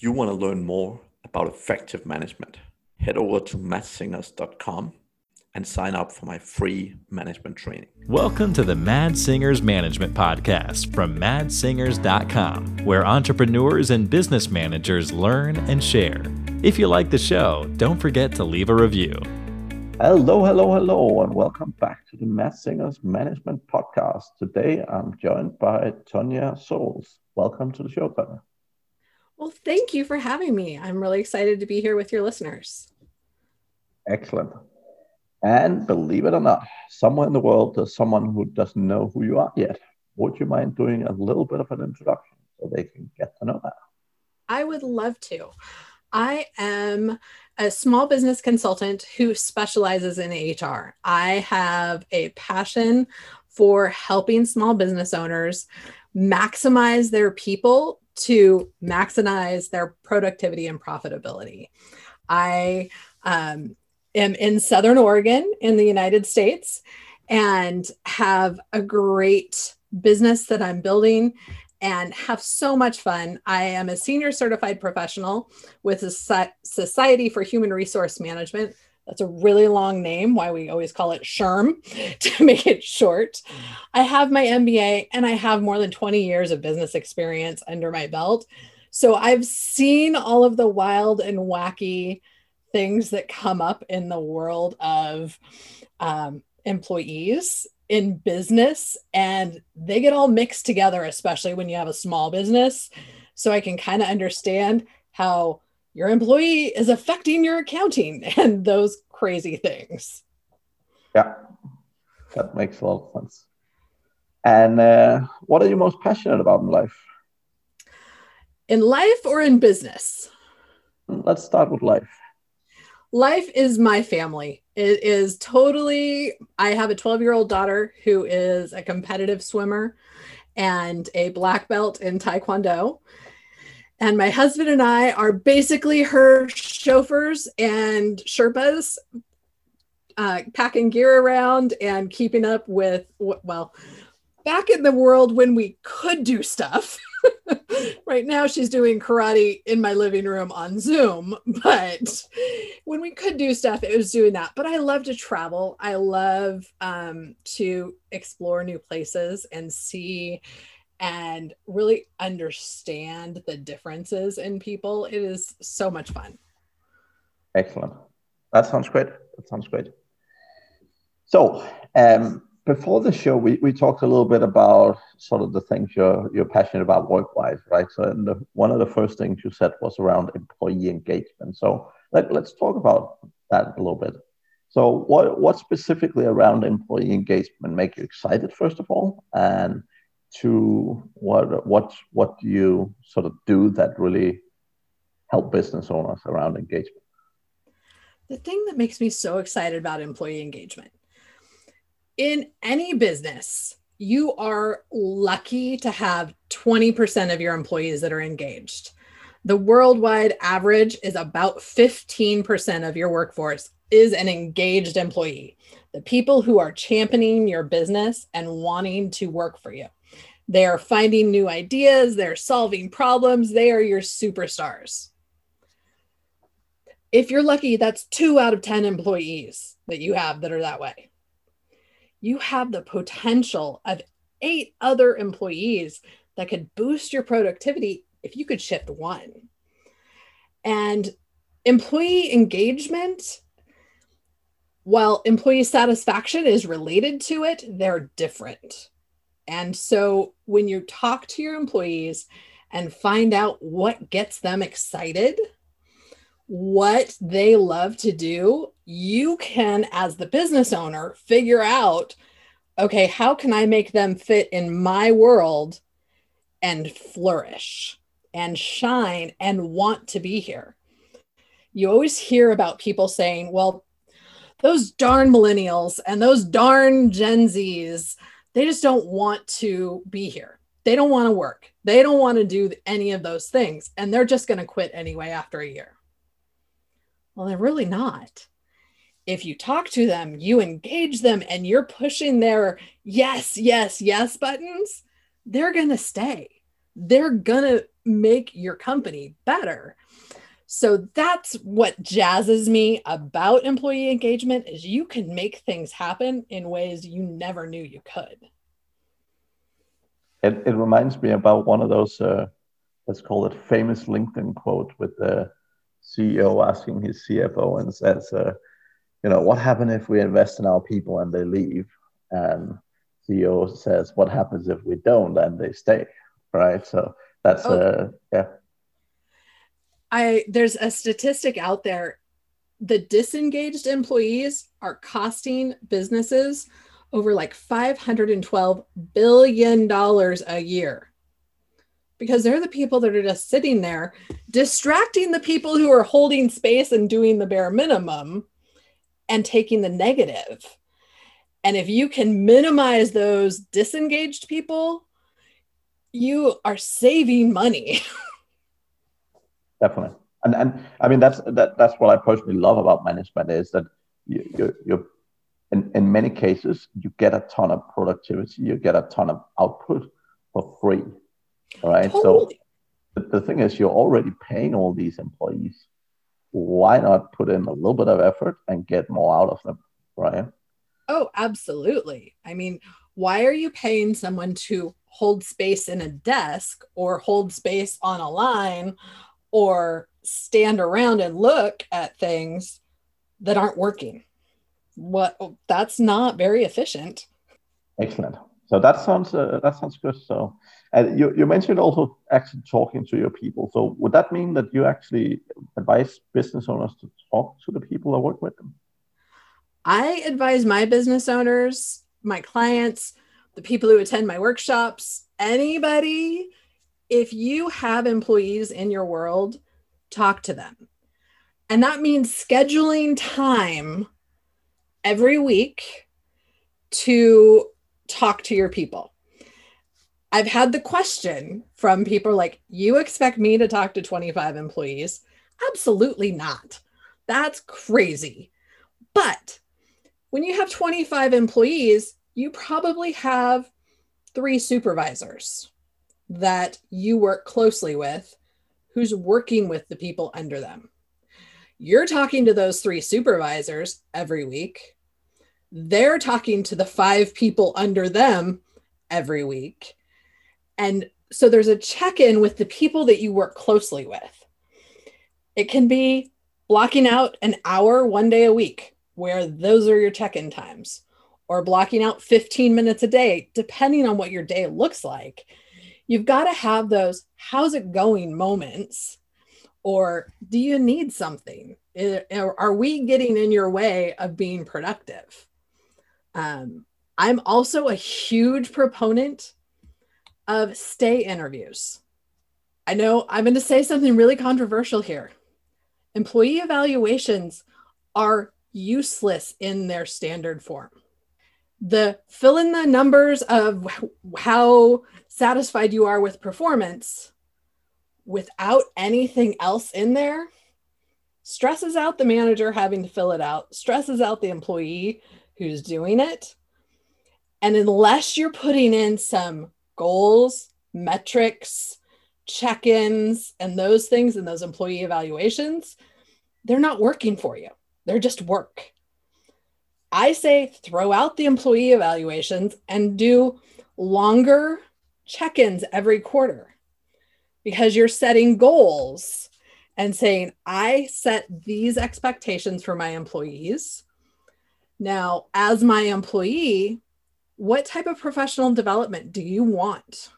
If you want to learn more about effective management, head over to madssingers.com and sign up for my free management training. Welcome to the Mads Singers Management Podcast from madssingers.com, where entrepreneurs and business managers learn and share. If you like the show, don't forget to leave a review. Hello, hello, hello, and welcome back to the Mads Singers Management Podcast. Today I'm joined by Tonya Souls. Welcome to the show, Tonya. Well, thank you for having me. I'm really excited to be here with your listeners. Excellent. And believe it or not, somewhere in the world there's someone who doesn't know who you are yet. Would you mind doing a little bit of an introduction so they can get to know that? I would love to. I am a small business consultant who specializes in HR. I have a passion for helping small business owners maximize their people to maximize their productivity and profitability. I um, am in Southern Oregon in the United States and have a great business that I'm building and have so much fun. I am a senior certified professional with the Society for Human Resource Management, that's a really long name, why we always call it SHRM to make it short. I have my MBA and I have more than 20 years of business experience under my belt. So I've seen all of the wild and wacky things that come up in the world of um, employees in business and they get all mixed together, especially when you have a small business. So I can kind of understand how your employee is affecting your accounting and those crazy things. Yeah, that makes a lot of sense. And uh, what are you most passionate about in life? In life or in business? Let's start with life. Life is my family. It is totally, I have a 12 year old daughter who is a competitive swimmer and a black belt in Taekwondo. And my husband and I are basically her chauffeurs and Sherpas, uh, packing gear around and keeping up with, well, back in the world when we could do stuff. right now, she's doing karate in my living room on Zoom. But when we could do stuff, it was doing that. But I love to travel. I love um, to explore new places and see and really understand the differences in people. It is so much fun. Excellent. That sounds great. That sounds great. So, um, before the show, we, we talked a little bit about sort of the things you're you're passionate about work wise, right? So, the, one of the first things you said was around employee engagement. So, let, let's talk about that a little bit. So, what what specifically around employee engagement make you excited, first of all, and to what what what do you sort of do that really help business owners around engagement? The thing that makes me so excited about employee engagement in any business, you are lucky to have 20% of your employees that are engaged. The worldwide average is about 15% of your workforce is an engaged employee, the people who are championing your business and wanting to work for you. They are finding new ideas, they're solving problems, they are your superstars. If you're lucky, that's two out of 10 employees that you have that are that way. You have the potential of eight other employees that could boost your productivity if you could shift one. And employee engagement, while employee satisfaction is related to it, they're different. And so when you talk to your employees and find out what gets them excited, what they love to do, you can, as the business owner, figure out okay, how can I make them fit in my world and flourish and shine and want to be here? You always hear about people saying, well, those darn millennials and those darn Gen Zs, they just don't want to be here. They don't want to work. They don't want to do any of those things. And they're just going to quit anyway after a year. Well, they're really not. If you talk to them, you engage them, and you're pushing their yes, yes, yes buttons, they're going to stay. they're going to make your company better. So that's what jazzes me about employee engagement is you can make things happen in ways you never knew you could. It, it reminds me about one of those, uh, let's call it famous LinkedIn quote with the CEO asking his CFO and says, uh, you know, what happens if we invest in our people and they leave? And CEO says, what happens if we don't and they stay? Right. So that's, oh. uh, yeah. I, there's a statistic out there. The disengaged employees are costing businesses over like $512 billion a year because they're the people that are just sitting there distracting the people who are holding space and doing the bare minimum and taking the negative. And if you can minimize those disengaged people, you are saving money. Definitely. And and I mean that's that that's what I personally love about management is that you you you in, in many cases you get a ton of productivity, you get a ton of output for free. Right. Totally. So the, the thing is you're already paying all these employees why not put in a little bit of effort and get more out of them, right? Oh, absolutely. I mean, why are you paying someone to hold space in a desk or hold space on a line or stand around and look at things that aren't working? What that's not very efficient. Excellent. So that sounds uh, that sounds good. So, and you, you mentioned also actually talking to your people. So would that mean that you actually advise business owners to talk to the people that work with them? I advise my business owners, my clients, the people who attend my workshops, anybody. If you have employees in your world, talk to them. And that means scheduling time every week to talk to your people. I've had the question from people like, you expect me to talk to 25 employees? Absolutely not. That's crazy. But when you have 25 employees, you probably have three supervisors that you work closely with who's working with the people under them. You're talking to those three supervisors every week they're talking to the five people under them every week. And so there's a check in with the people that you work closely with. It can be blocking out an hour one day a week, where those are your check in times, or blocking out 15 minutes a day, depending on what your day looks like. You've got to have those how's it going moments, or do you need something? Are we getting in your way of being productive? Um, I'm also a huge proponent of stay interviews. I know I'm going to say something really controversial here. Employee evaluations are useless in their standard form. The fill in the numbers of how satisfied you are with performance without anything else in there stresses out the manager having to fill it out, stresses out the employee who's doing it. And unless you're putting in some goals, metrics, check ins, and those things in those employee evaluations, they're not working for you. They're just work. I say throw out the employee evaluations and do longer check ins every quarter because you're setting goals and saying, I set these expectations for my employees. Now, as my employee, what type of professional development do you want?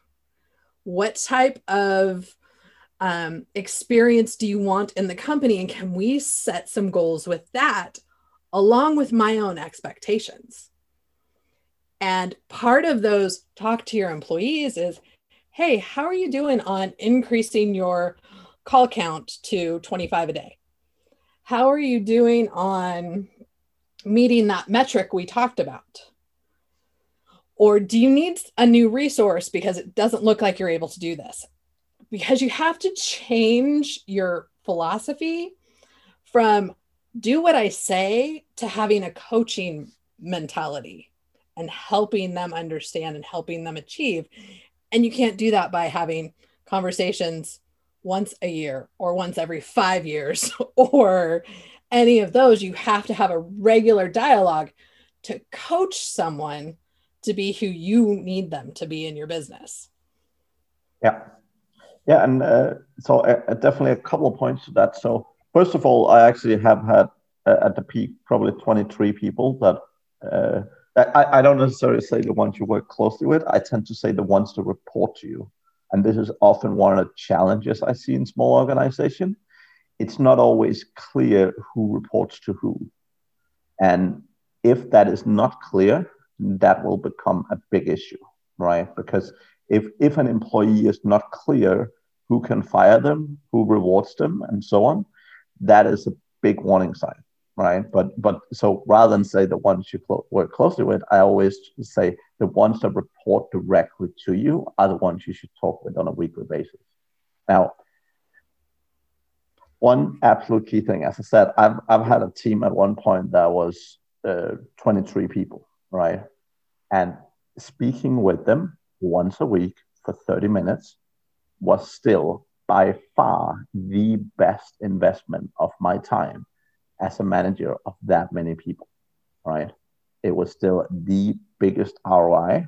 What type of um, experience do you want in the company? And can we set some goals with that along with my own expectations? And part of those talk to your employees is hey, how are you doing on increasing your call count to 25 a day? How are you doing on meeting that metric we talked about? Or do you need a new resource because it doesn't look like you're able to do this? Because you have to change your philosophy from do what I say to having a coaching mentality and helping them understand and helping them achieve. And you can't do that by having conversations once a year or once every five years or any of those. You have to have a regular dialogue to coach someone to be who you need them to be in your business. Yeah. Yeah. And uh, so uh, definitely a couple of points to that. So, first of all, I actually have had uh, at the peak probably 23 people that uh, I, I don't necessarily say the ones you work closely with. I tend to say the ones that report to you. And this is often one of the challenges I see in small organizations. It's not always clear who reports to who. And if that is not clear, that will become a big issue, right? Because if, if an employee is not clear who can fire them, who rewards them, and so on, that is a big warning sign right? But but so rather than say the ones you clo- work closely with, I always say the ones that report directly to you are the ones you should talk with on a weekly basis. Now, one absolute key thing, as I said, I've I've had a team at one point that was uh, 23 people, right? And speaking with them once a week for 30 minutes was still by far the best investment of my time as a manager of that many people, right? It was still the biggest ROI.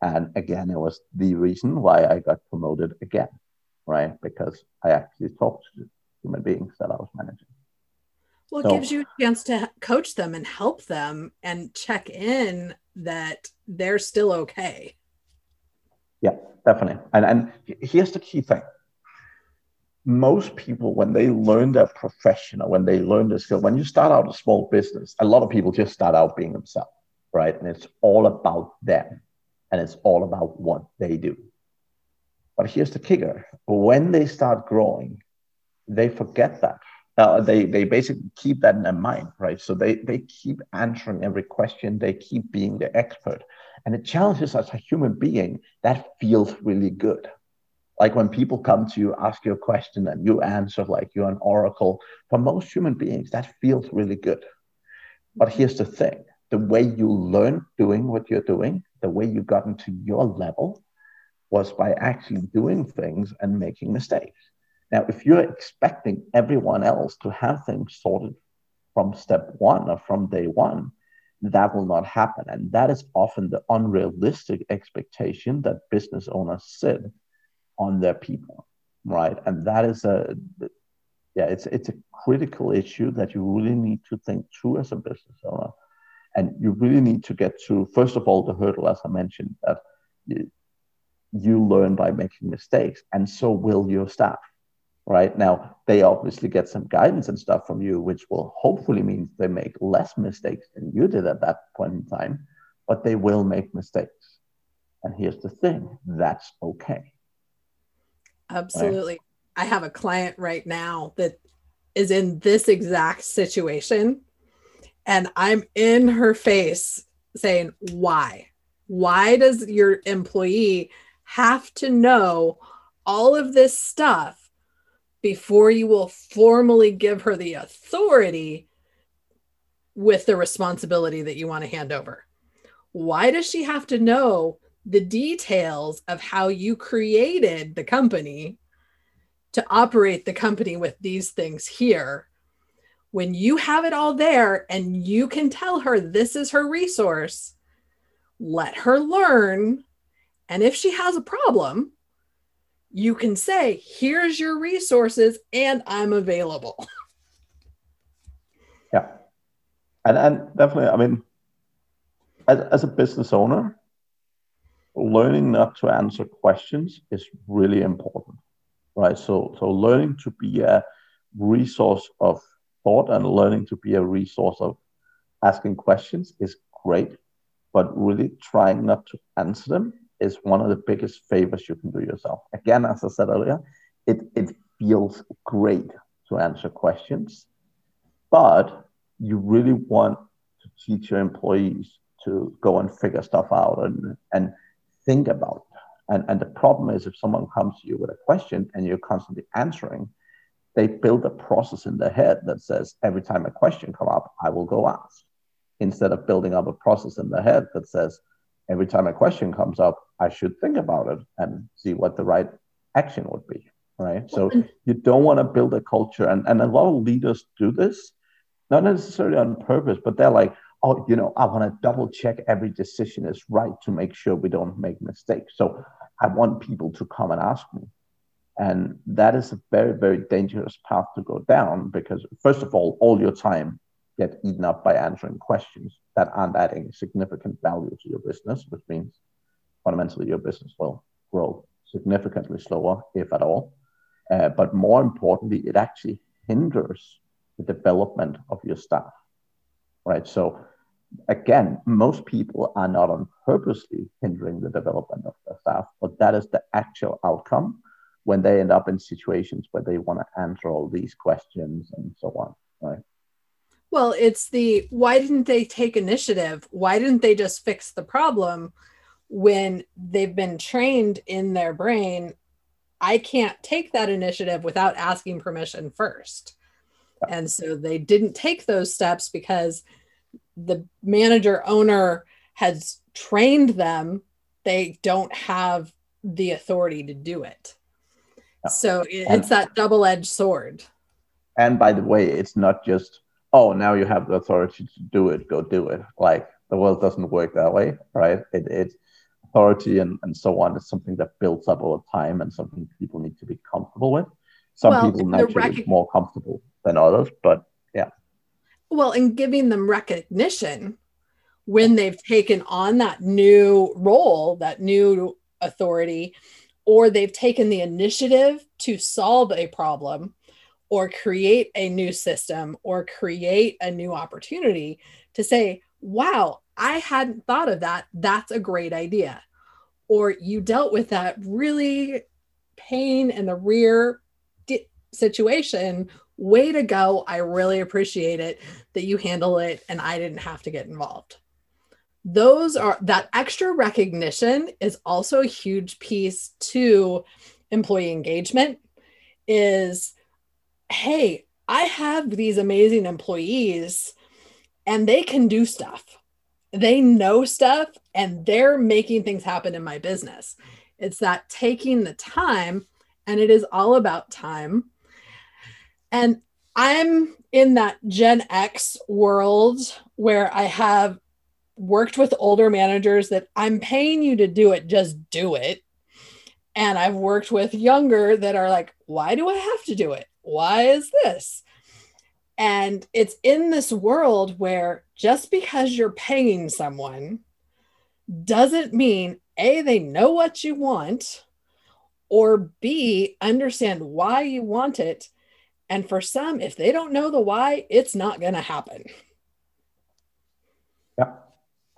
And again, it was the reason why I got promoted again, right? Because I actually talked to human beings that I was managing. Well, it so, gives you a chance to coach them and help them and check in that they're still okay. Yeah, definitely. And and here's the key thing most people, when they learn their profession or when they learn their skill, when you start out a small business, a lot of people just start out being themselves, right? And it's all about them and it's all about what they do. But here's the kicker when they start growing, they forget that. Uh, they, they basically keep that in their mind, right? So they, they keep answering every question, they keep being the expert. And it challenges us as a human being that feels really good, like when people come to you, ask you a question, and you answer like you're an oracle, for most human beings, that feels really good. But here's the thing the way you learn doing what you're doing, the way you got into your level, was by actually doing things and making mistakes. Now, if you're expecting everyone else to have things sorted from step one or from day one, that will not happen. And that is often the unrealistic expectation that business owners set on their people, right? And that is a yeah, it's it's a critical issue that you really need to think through as a business owner, and you really need to get through first of all the hurdle, as I mentioned, that you, you learn by making mistakes, and so will your staff. Right now, they obviously get some guidance and stuff from you, which will hopefully mean they make less mistakes than you did at that point in time, but they will make mistakes. And here's the thing that's okay Absolutely. I have a client right now that is in this exact situation. And I'm in her face saying, Why? Why does your employee have to know all of this stuff before you will formally give her the authority with the responsibility that you want to hand over? Why does she have to know the details of how you created the company to operate the company with these things here. When you have it all there and you can tell her this is her resource, let her learn. And if she has a problem, you can say, here's your resources and I'm available. Yeah. And, and definitely, I mean, as, as a business owner, learning not to answer questions is really important, right? So, so learning to be a resource of thought and learning to be a resource of asking questions is great, but really trying not to answer them is one of the biggest favors you can do yourself. Again, as I said earlier, it, it feels great to answer questions, but you really want to teach your employees to go and figure stuff out and, and think about. And, and the problem is if someone comes to you with a question and you're constantly answering, they build a process in their head that says every time a question come up, I will go ask. Instead of building up a process in their head that says every time a question comes up, I should think about it and see what the right action would be, right? So you don't want to build a culture, and, and a lot of leaders do this, not necessarily on purpose, but they're like, oh, you know, I want to double check every decision is right to make sure we don't make mistakes. So I want people to come and ask me. And that is a very, very dangerous path to go down because, first of all, all your time get eaten up by answering questions that aren't adding significant value to your business, which means fundamentally your business will grow significantly slower, if at all. Uh, but more importantly, it actually hinders the development of your staff, right? So again, most people are not on purposely hindering the development of their staff, but that is the actual outcome when they end up in situations where they want to answer all these questions and so on, right? Well, it's the why didn't they take initiative? Why didn't they just fix the problem when they've been trained in their brain? I can't take that initiative without asking permission first. And so they didn't take those steps because the manager owner has trained them. They don't have the authority to do it. So it's that double edged sword. And by the way, it's not just, oh, now you have the authority to do it, go do it. Like the world doesn't work that way, right? It, it authority and, and so on is something that builds up over time and something people need to be comfortable with. Some well, people naturally rec- more comfortable than others, but yeah. Well, and giving them recognition when they've taken on that new role, that new authority, or they've taken the initiative to solve a problem or create a new system or create a new opportunity to say, wow, I hadn't thought of that. That's a great idea. Or you dealt with that really pain in the rear situation. Way to go. I really appreciate it that you handle it and I didn't have to get involved. Those are that extra recognition is also a huge piece to employee engagement is hey i have these amazing employees and they can do stuff. They know stuff and they're making things happen in my business. It's that taking the time and it is all about time and i'm in that gen x world where i have worked with older managers that I'm paying you to do it, just do it. And I've worked with younger that are like, why do I have to do it? Why is this? And it's in this world where just because you're paying someone doesn't mean A, they know what you want, or B, understand why you want it. And for some, if they don't know the why, it's not going to happen. Yeah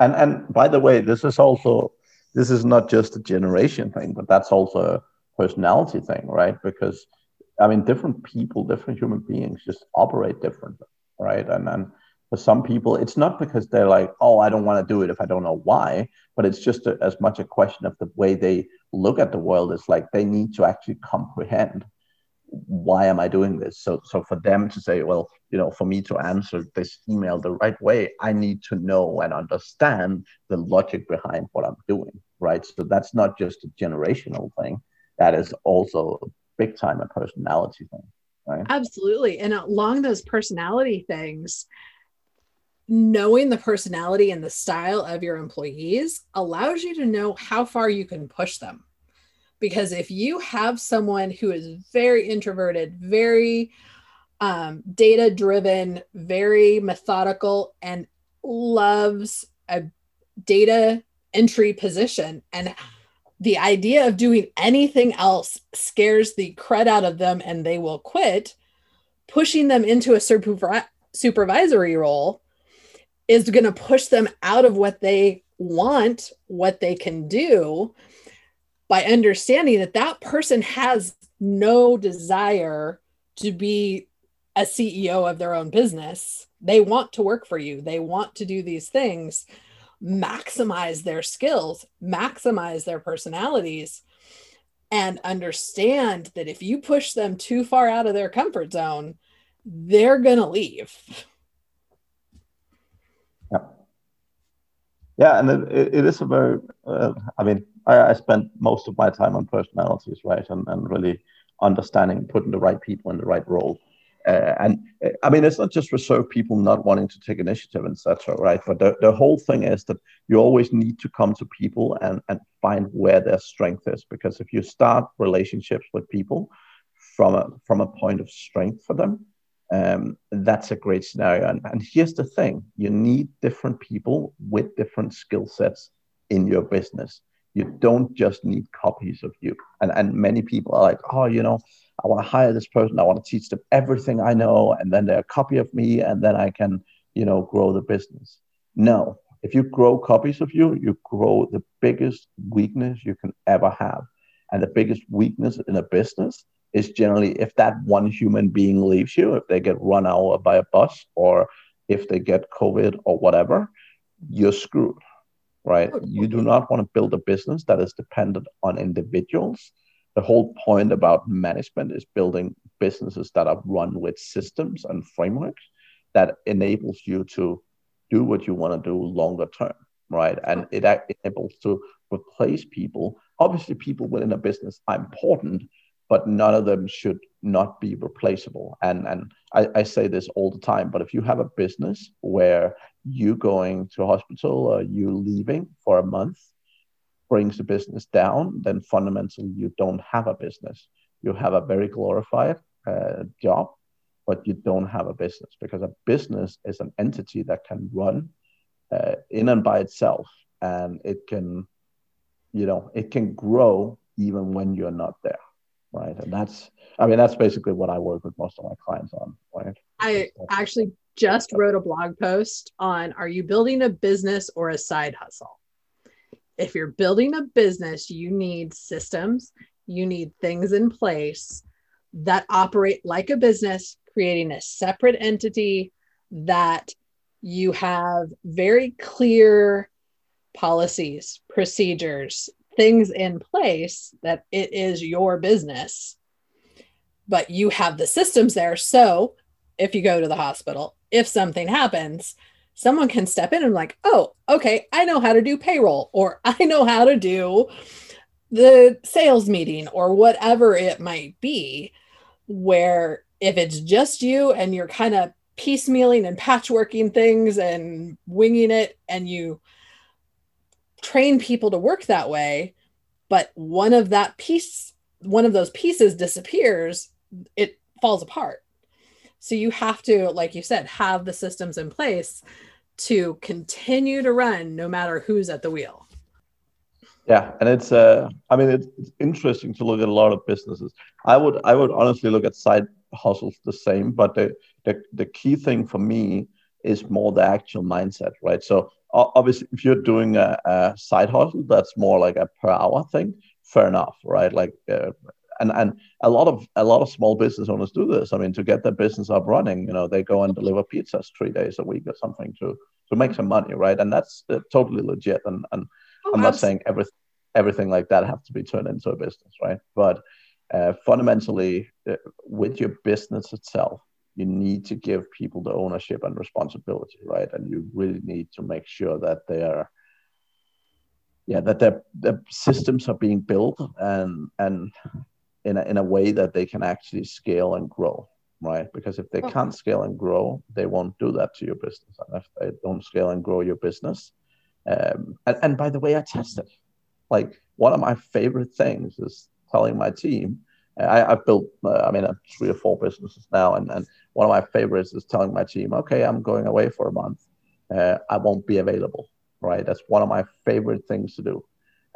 and and by the way, this is also this is not just a generation thing, but that's also a personality thing, right? Because I mean, different people, different human beings just operate differently, right? And then for some people, it's not because they're like, oh, I don't want to do it if I don't know why, but it's just a, as much a question of the way they look at the world. It's like they need to actually comprehend why am I doing this? So, so for them to say, well, you know, for me to answer this email the right way, I need to know and understand the logic behind what I'm doing, right? So that's not just a generational thing. That is also big time a personality thing, right? Absolutely. And along those personality things, knowing the personality and the style of your employees allows you to know how far you can push them because if you have someone who is very introverted very um, data driven very methodical and loves a data entry position and the idea of doing anything else scares the crud out of them and they will quit pushing them into a supervi- supervisory role is going to push them out of what they want what they can do by understanding that that person has no desire to be a CEO of their own business. They want to work for you, they want to do these things, maximize their skills, maximize their personalities, and understand that if you push them too far out of their comfort zone, they're going to leave. Yeah, and it, it is a very. Uh, I mean, I, I spent most of my time on personalities, right, and and really understanding putting the right people in the right role. Uh, and uh, I mean, it's not just reserved people not wanting to take initiative, etc., right? But the, the whole thing is that you always need to come to people and, and find where their strength is. Because if you start relationships with people from a, from a point of strength for them, um, that's a great scenario. And, and here's the thing you need different people with different skill sets in your business. You don't just need copies of you. And, and many people are like, oh, you know, I want to hire this person. I want to teach them everything I know, and then they're a copy of me, and then I can, you know, grow the business. No, if you grow copies of you, you grow the biggest weakness you can ever have. And the biggest weakness in a business is generally if that one human being leaves you, if they get run over by a bus or if they get COVID or whatever, you're screwed, right? You do not want to build a business that is dependent on individuals. The whole point about management is building businesses that are run with systems and frameworks that enables you to do what you want to do longer term right? And it enables to replace people. Obviously people within a business are important but none of them should not be replaceable. And and I, I say this all the time but if you have a business where you going to hospital or you leaving for a month brings the business down, then fundamentally you don't have a business. You have a very glorified uh, job, but you don't have a business because a business is an entity that can run uh, in and by itself, and it can, you know, it can grow even when you're not there, right? And that's, I mean, that's basically what I work with most of my clients on, right? I actually just wrote a blog post on: Are you building a business or a side hustle? if you're building a business, you need systems, you need things in place that operate like a business, creating a separate entity that you have very clear policies, procedures, things in place that it is your business, but you have the systems there. So if you go to the hospital, if something happens, someone can step in and like, oh, okay, I know how to do payroll, or I know how to do the sales meeting, or whatever it might be. Where if it's just you and you're kind of piecemealing and patchworking things and winging it, and you train people to work that way, but one of that piece, one of those pieces disappears, it falls apart. So you have to, like you said, have the systems in place to continue to run no matter who's at the wheel. Yeah, and it's uh, I mean it's, it's interesting to look at a lot of businesses. I would I would honestly look at side hustles the same, but the the, the key thing for me is more the actual mindset, right? So obviously, if you're doing a, a side hustle, that's more like a per hour thing. Fair enough, right? Like uh, and and a lot of a lot of small business owners do this. I mean, to get their business up running, you know, they go and deliver pizzas three days a week or something to to make some money, right? And that's uh, totally legit. And and oh, I'm not absolutely. saying everything everything like that have to be turned into a business, right? But uh, fundamentally, uh, with your business itself, you need to give people the ownership and responsibility, right? And you really need to make sure that they are yeah that their, their systems are being built and and in a, in a way that they can actually scale and grow right? Because if they can't scale and grow they won't do that to your business. And if they don't scale and grow your business um, and, and by the way i test it. Like one of my favorite things is telling my team I, have built, uh, I mean, uh, three or four businesses now, and, and one of my favorites is telling my team, okay, I'm going away for a month. Uh, I won't be available, right? That's one of my favorite things to do,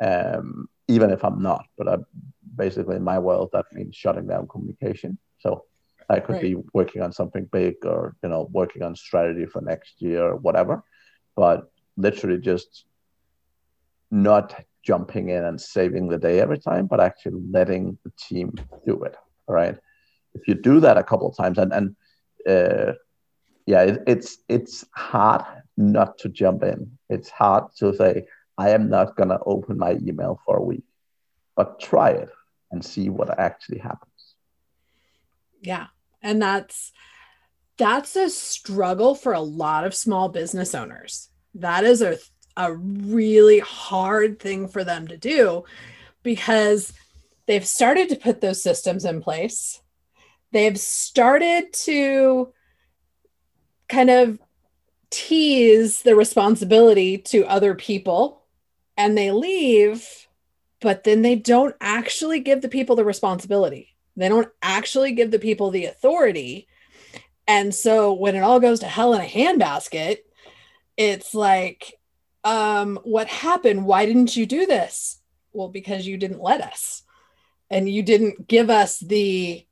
um, even if I'm not. But I basically in my world that means shutting down communication so i could right. be working on something big or you know working on strategy for next year or whatever but literally just not jumping in and saving the day every time but actually letting the team do it right if you do that a couple of times and and uh, yeah it, it's it's hard not to jump in it's hard to say i am not to open my email for a week but try it and see what actually happens. Yeah. And that's that's a struggle for a lot of small business owners. That is a a really hard thing for them to do because they've started to put those systems in place. They've started to kind of tease the responsibility to other people and they leave, but then they don't actually give the people the responsibility. They don't actually give the people the authority. And so when it all goes to hell in a handbasket, it's like, um, what happened? Why didn't you do this? Well, because you didn't let us and you didn't give us the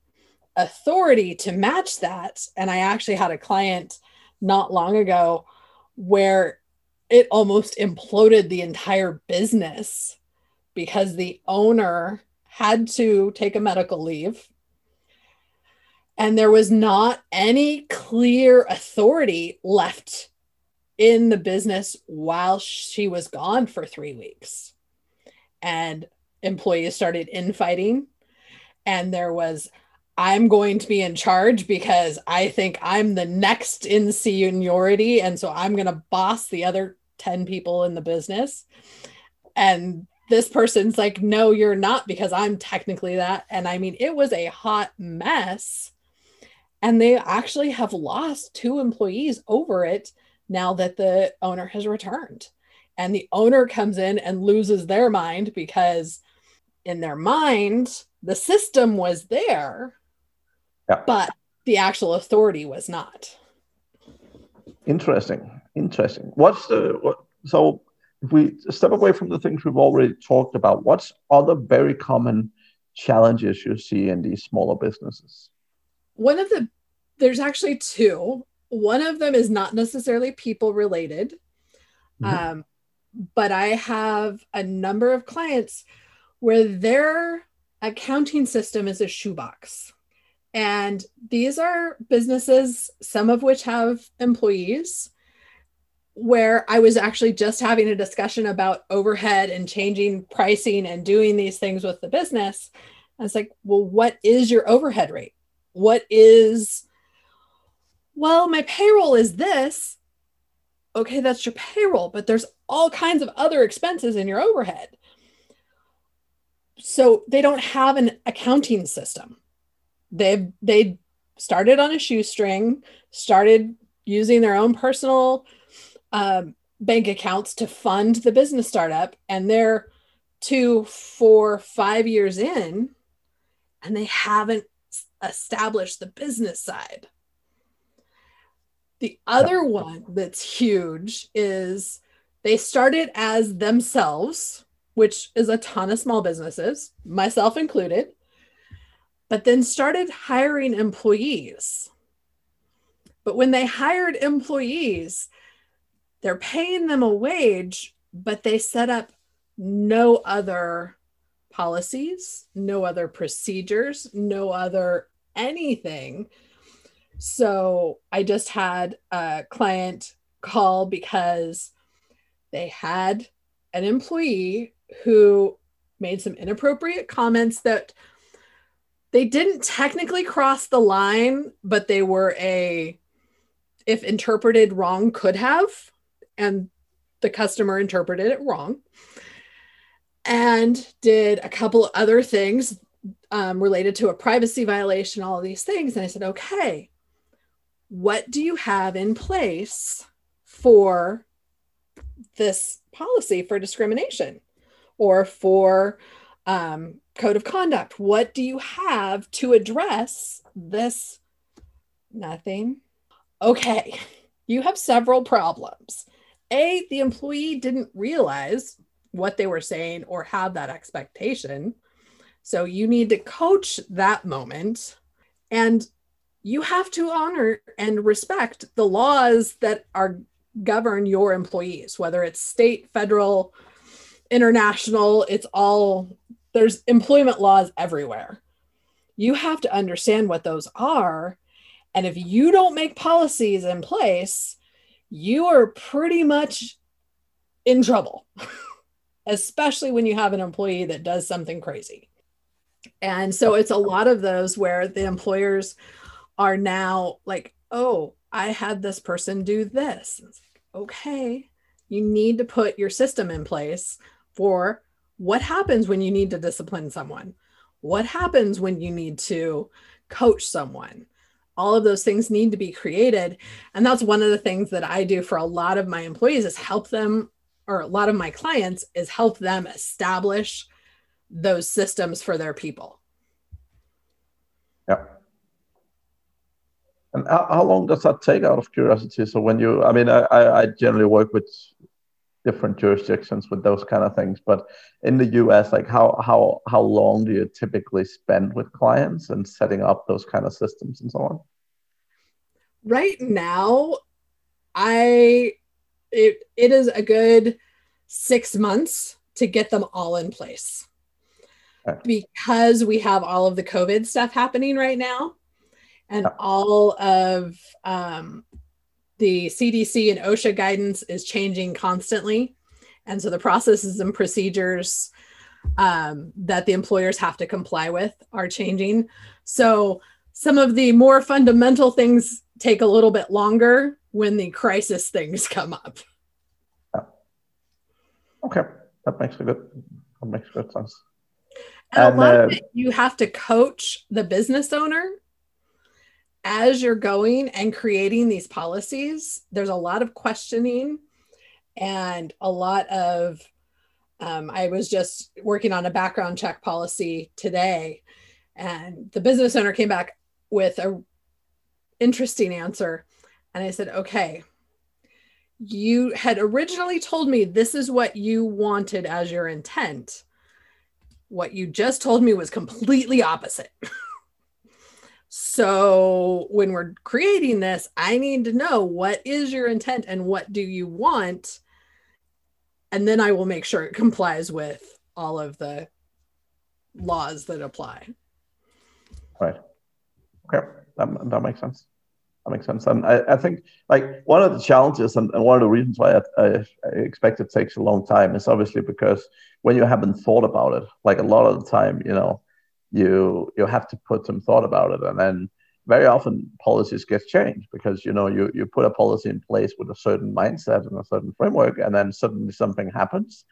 authority to match that. And I actually had a client not long ago where it almost imploded the entire business because the owner had to take a medical leave and there was not any clear authority left in the business while she was gone for three weeks. And employees started infighting. And there was, I'm going to be in charge because I think I'm the next in seniority. And so I'm going to boss the other 10 people in the business. And this person's like, no, you're not because I'm technically that. And I mean, it was a hot mess. And they actually have lost two employees over it now that the owner has returned. And the owner comes in and loses their mind because, in their mind, the system was there, Yeah. but the actual authority was not. Interesting. Interesting. What's the what? So if we step away from the things we've already talked about, what's other very common challenges you see in these smaller businesses? One of the, there's actually two. One of them is not necessarily people related. Mhm. Um, but I have a number of clients where their accounting system is a shoebox. And these are businesses, some of which have employees, where I was actually just having a discussion about overhead and changing pricing and doing these things with the business. I was like, well, what is your overhead rate? What is, well, my payroll is this. Okay, that's your payroll, but there's all kinds of other expenses in your overhead. So they don't have an accounting system. They they started on a shoestring, started using their own personal um, bank accounts to fund the business startup, and they're two, four, five years in, and they haven't established the business side. The other one that's huge is they started as themselves, which is a ton of small businesses, myself included, but then started hiring employees. But when they hired employees, they're paying them a wage, but they set up no other policies, no other procedures, no other anything. So I just had a client call because they had an employee who made some inappropriate comments that they didn't technically cross the line, but they were a, if interpreted wrong, could have. And the customer interpreted it wrong and did a couple other things um, related to a privacy violation, all of these things. And I said, okay, what do you have in place for this policy for discrimination or for um, code of conduct? What do you have to address this? Nothing. Okay, you have several problems. A, the employee didn't realize what they were saying or have that expectation. So you need to coach that moment. And you have to honor and respect the laws that are govern your employees, whether it's state, federal, international, it's all there's employment laws everywhere. You have to understand what those are. And if you don't make policies in place, you are pretty much in trouble, especially when you have an employee that does something crazy. And so it's a lot of those where the employers are now like, oh, I had this person do this. Like, okay, you need to put your system in place for what happens when you need to discipline someone. What happens when you need to coach someone. All of those things need to be created. And that's one of the things that i do for a lot of my employees is help them or a lot of my clients is help them establish those systems for their people. Yeah and how, how long does that take out of curiosity so when you i mean i i generally work with different jurisdictions with those kind of things. But in the US, like how how how long do you typically spend with clients and setting up those kind of systems and so on? Right now, I it it is a good six months to get them all in place. Because we have all of the COVID stuff happening right now and all of um, the CDC and OSHA guidance is changing constantly. And so the processes and procedures um, that the employers have to comply with are changing. So some of the more fundamental things take a little bit longer when the crisis things come up. Yeah. Okay, that makes a good that makes good sense. And, and a lot uh, of it, you have to coach the business owner as you're going and creating these policies, there's a lot of questioning and a lot of. Um, I was just working on a background check policy today, and the business owner came back with a interesting answer, and I said, "Okay, you had originally told me this is what you wanted as your intent. What you just told me was completely opposite." So when we're creating this, I need to know what is your intent and what do you want? And then I will make sure it complies with all of the laws that apply. Right. Okay. That, that makes sense. That makes sense. And I, I think like one of the challenges and, and one of the reasons why I, I, I expect it takes a long time is obviously because when you haven't thought about it, like a lot of the time, you know, you you have to put some thought about it. And then very often policies get changed because you know you, you put a policy in place with a certain mindset and a certain framework and then suddenly something happens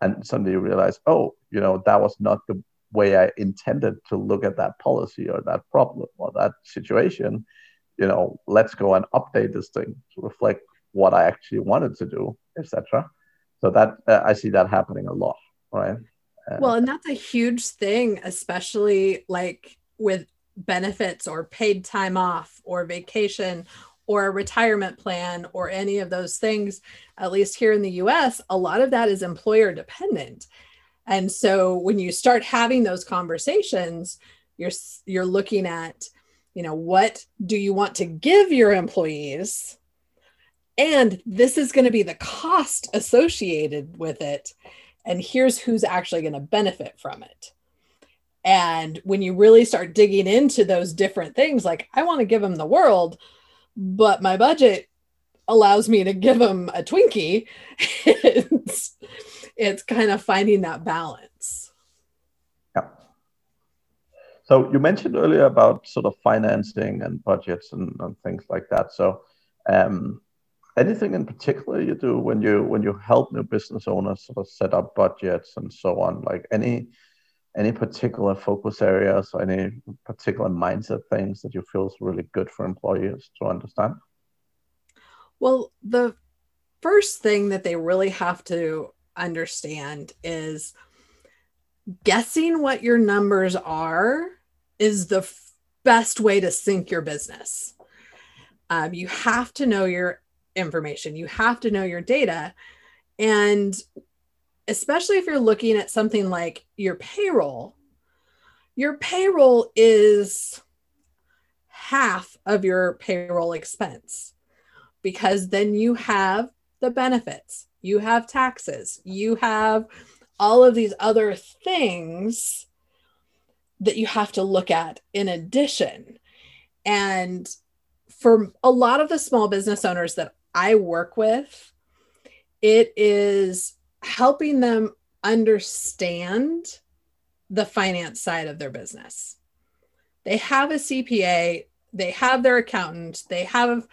and suddenly you realize oh you know that was not the way i intended to look at that policy or that problem or that situation. You know let's go and update this thing to reflect what i actually wanted to do etc so that uh, i see that happening a lot right Uh, well, and that's a huge thing, especially like with benefits or paid time off or vacation or a retirement plan or any of those things. At least here in the US, a lot of that is employer dependent. And so when you start having those conversations, you're you're looking at, you know, what do you want to give your employees? And this is going to be the cost associated with it and here's who's actually going to benefit from it. And when you really start digging into those different things, like I want to give them the world, but my budget allows me to give them a Twinkie, it's, it's kind of finding that balance. Yeah. So you mentioned earlier about sort of financing and budgets and, and things like that. So um, anything in particular you do when you when you help new business owners sort of set up budgets and so on? Like any any particular focus areas or any particular mindset things that you feel is really good for employees to understand? Well the first thing that they really have to understand is guessing what your numbers are is the f- best way to sink your business. Um, you have to know your information. You have to know your data. And especially if you're looking at something like your payroll, your payroll is half of your payroll expense because then you have the benefits, you have taxes, you have all of these other things that you have to look at in addition. And for a lot of the small business owners that I work with, it is helping them understand the finance side of their business. They have a CPA, they have their accountant, they have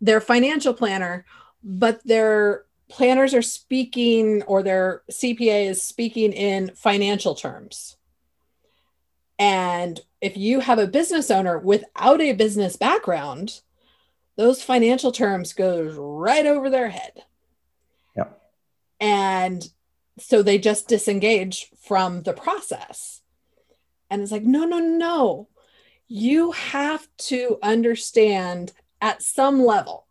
their financial planner, but their planners are speaking or their CPA is speaking in financial terms. And if you have a business owner without a business background, those financial terms goes right over their head. Yeah. And so they just disengage from the process. And it's like, no, no, no. You have to understand at some level.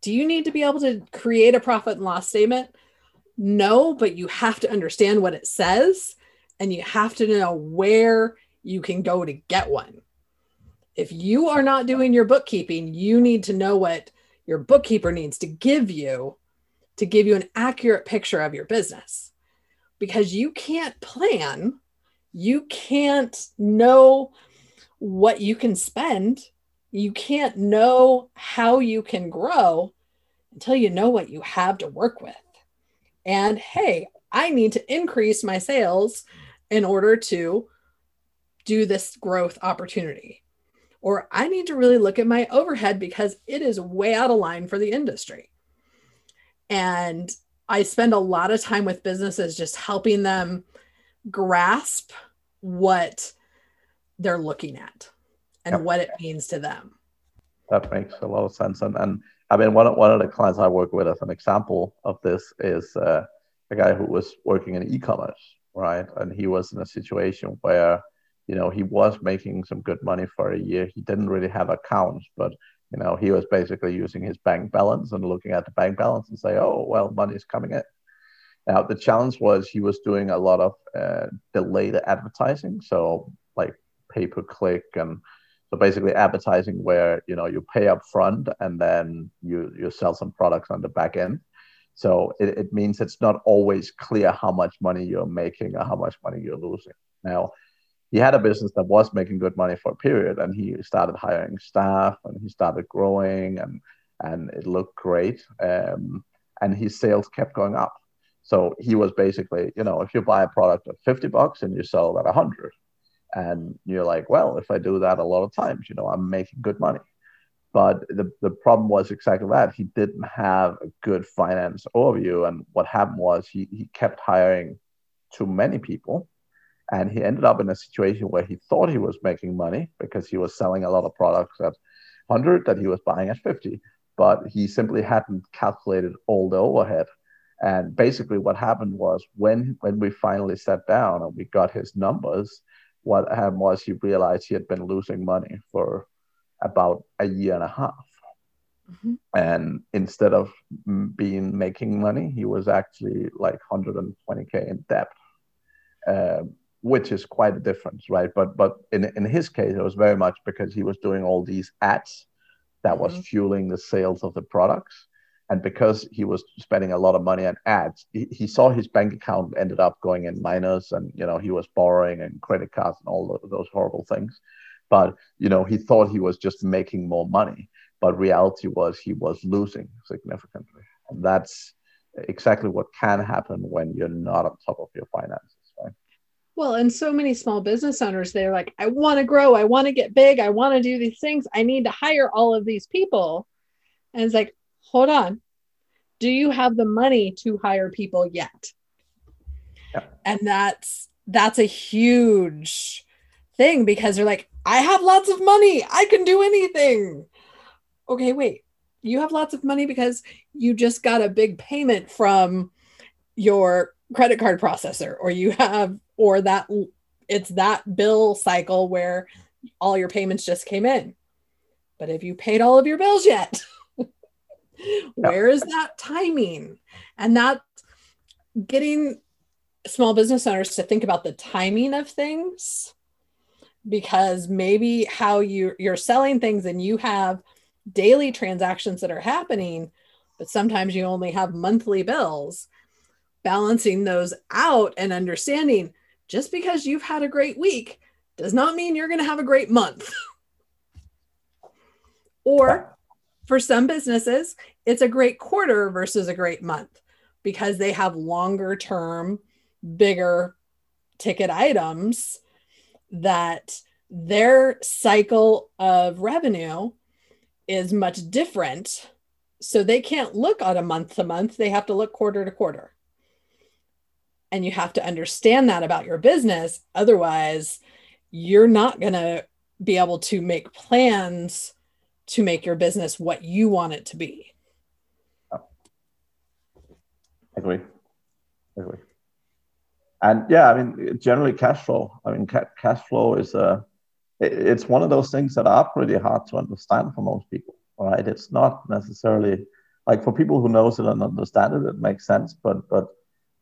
Do you need to be able to create a profit and loss statement? No, but you have to understand what it says and you have to know where you can go to get one. If you are not doing your bookkeeping, you need to know what your bookkeeper needs to give you to give you an accurate picture of your business because you can't plan, you can't know what you can spend, you can't know how you can grow until you know what you have to work with. And hey, I need to increase my sales in order to do this growth opportunity. Or I need to really look at my overhead because it is way out of line for the industry. And I spend a lot of time with businesses just helping them grasp what they're looking at and yep. what it means to them. That makes a lot of sense. And, and I mean, one of, one of the clients I work with as an example of this is uh, a guy who was working in e-commerce, right? And he was in a situation where you know, he was making some good money for a year. He didn't really have accounts, but you know, he was basically using his bank balance and looking at the bank balance and say, oh, well, money's coming in. Now, the challenge was he was doing a lot of uh, delayed advertising. So, like pay per click and so basically advertising where, you know, you pay up front and then you, you sell some products on the back end. So it, it means it's not always clear how much money you're making or how much money you're losing. Now, he had a business that was making good money for a period and he started hiring staff and he started growing and and it looked great um, and his sales kept going up. So he was basically you know if you buy a product at 50 bucks and you sell it at 100 and you're like well if i do that a lot of times you know i'm making good money. But the, the problem was exactly that. He didn't have a good finance overview and what happened was he, he kept hiring too many people and he ended up in a situation where he thought he was making money because he was selling a lot of products at 100 that he was buying at 50 but he simply hadn't calculated all the overhead. And basically what happened was when when we finally sat down and we got his numbers what happened was he realized he had been losing money for about a year and a half. Mm-hmm. and instead of being making money he was actually like 120k in debt. Um, which is quite a difference, right? But but in in his case, it was very much because he was doing all these ads that was mm-hmm. fueling the sales of the products, and because he was spending a lot of money on ads, he, he saw his bank account ended up going in minus, and you know he was borrowing and credit cards and all those horrible things. But you know he thought he was just making more money, but reality was he was losing significantly, and that's exactly what can happen when you're not on top of your finances. Well, and so many small business owners, they're like, I want to grow, I want to get big, I want to do these things, I need to hire all of these people. And it's like, hold on, do you have the money to hire people yet? Yeah. And that's that's a huge thing because they're like, I have lots of money, I can do anything. Okay, wait, you have lots of money because you just got a big payment from your credit card processor or you have or that it's that bill cycle where all your payments just came in. But have you paid all of your bills yet? Where is that timing? And that getting small business owners to think about the timing of things because maybe how you you're selling things and you have daily transactions that are happening but sometimes you only have monthly bills balancing those out and understanding just because you've had a great week does not mean you're going to have a great month. or for some businesses, it's a great quarter versus a great month because they have longer term, bigger ticket items that their cycle of revenue is much different So they can't look on a month to month, they have to look quarter to quarter. And you have to understand that about your business. Otherwise, you're not going to be able to make plans to make your business what you want it to be. oh. Agree. Agree. And yeah, I mean, generally cash flow. I mean, ca- cash flow is uh, a, it's one of those things that are pretty hard to understand for most people, right? It's not necessarily like for people who knows it and understand it, it makes sense. But but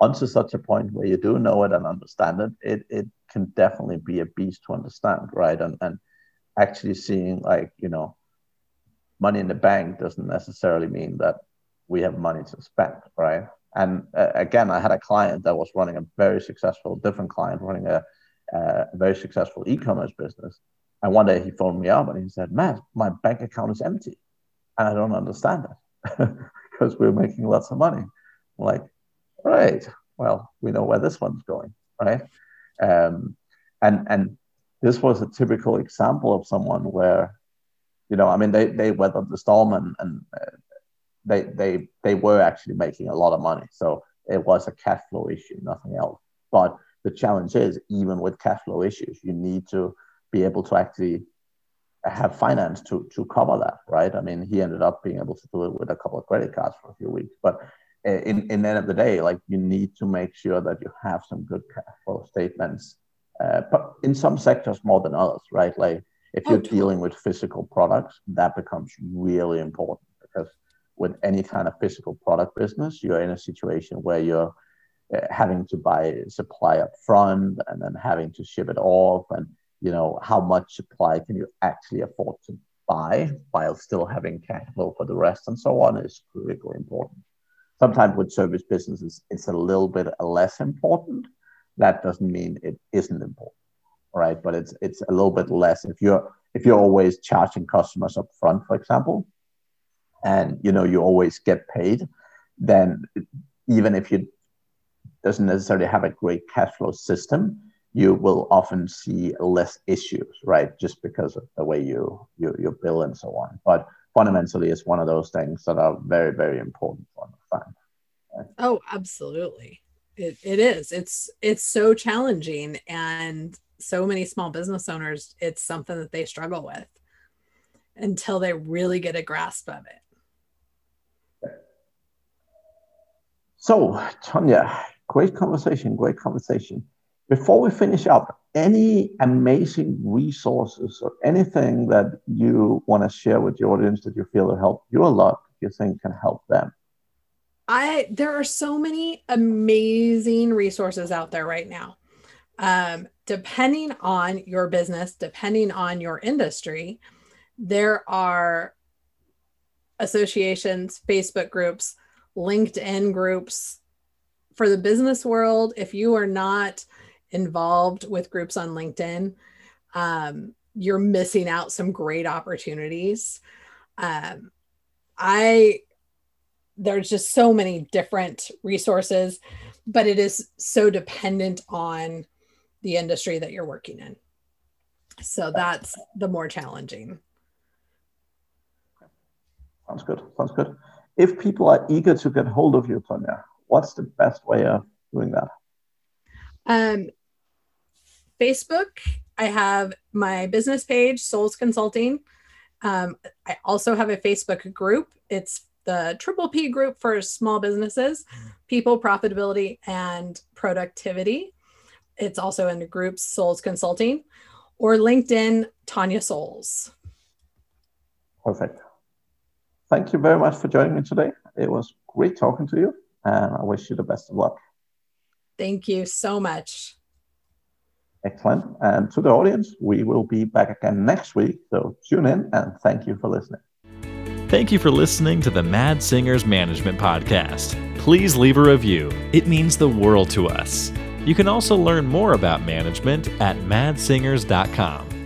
onto such a point where you do know it and understand it, it it can definitely be a beast to understand, right? And and actually seeing like you know, money in the bank doesn't necessarily mean that we have money to spend, right? And uh, again, I had a client that was running a very successful, different client running a, very successful e-commerce business. And one day he phoned me up and he said, "Mads, my bank account is empty, and I don't understand it because we're making lots of money." I'm like, right, well, we know where this one's going, right? Um, and and this was a typical example of someone where, you know, I mean, they they weathered the storm and and uh, they they they were actually making a lot of money. So it was a cash flow issue, nothing else. But the challenge is, even with cash flow issues, you need to be able to actually have finance to to cover that, right? I mean, he ended up being able to do it with a couple of credit cards for a few weeks, but in in the end of the day, like you need to make sure that you have some good cash flow statements. Uh, but in some sectors more than others, right? Like if you're dealing with physical products, that becomes really important because with any kind of physical product business, you're in a situation where you're uh, having to buy supply up front and then having to ship it off and you know how much supply can you actually afford to buy while still having cash flow for the rest and so on is critically important sometimes with service businesses it's a little bit less important. That doesn't mean it isn't important right? But it's it's a little bit less. If you're if you're always charging customers up front for example and you know you always get paid then even if you doesn't necessarily have a great cash flow system you will often see less issues right? Just because of the way you you, you bill and so on. But fundamentally it's one of those things that are very very important to right? oh absolutely it, it is it's it's so challenging and so many small business owners it's something that they struggle with until they really get a grasp of it So, Tanya, great conversation, great conversation. Before we finish up, any amazing resources or anything that you want to share with your audience that you feel will help you a lot, you think can help them? I there are so many amazing resources out there right now. Um, depending on your business, depending on your industry, there are associations, Facebook groups, LinkedIn groups. For the business world, if you are not involved with groups on LinkedIn, um, you're missing out some great opportunities. Um, I there's just so many different resources, but it is so dependent on the industry that you're working in. So that's the more challenging. Sounds good. Sounds good if people are eager to get hold of you, Tonya, what's the best way of doing that? Um, Facebook, I have my business page, Souls Consulting. Um, I also have a Facebook group. It's the Triple P group for small businesses, people, profitability, and productivity. It's also in the group Souls Consulting or LinkedIn, Tanya Souls. Perfect thank you very much for joining me today. It was great talking to you, and I wish you the best of luck. Thank you so much. Excellent. And to the audience, we will be back again next week. So tune in and thank you for listening. Thank you for listening to the Mads Singers Management Podcast. Please leave a review, it means the world to us. You can also learn more about management at madssingers.com.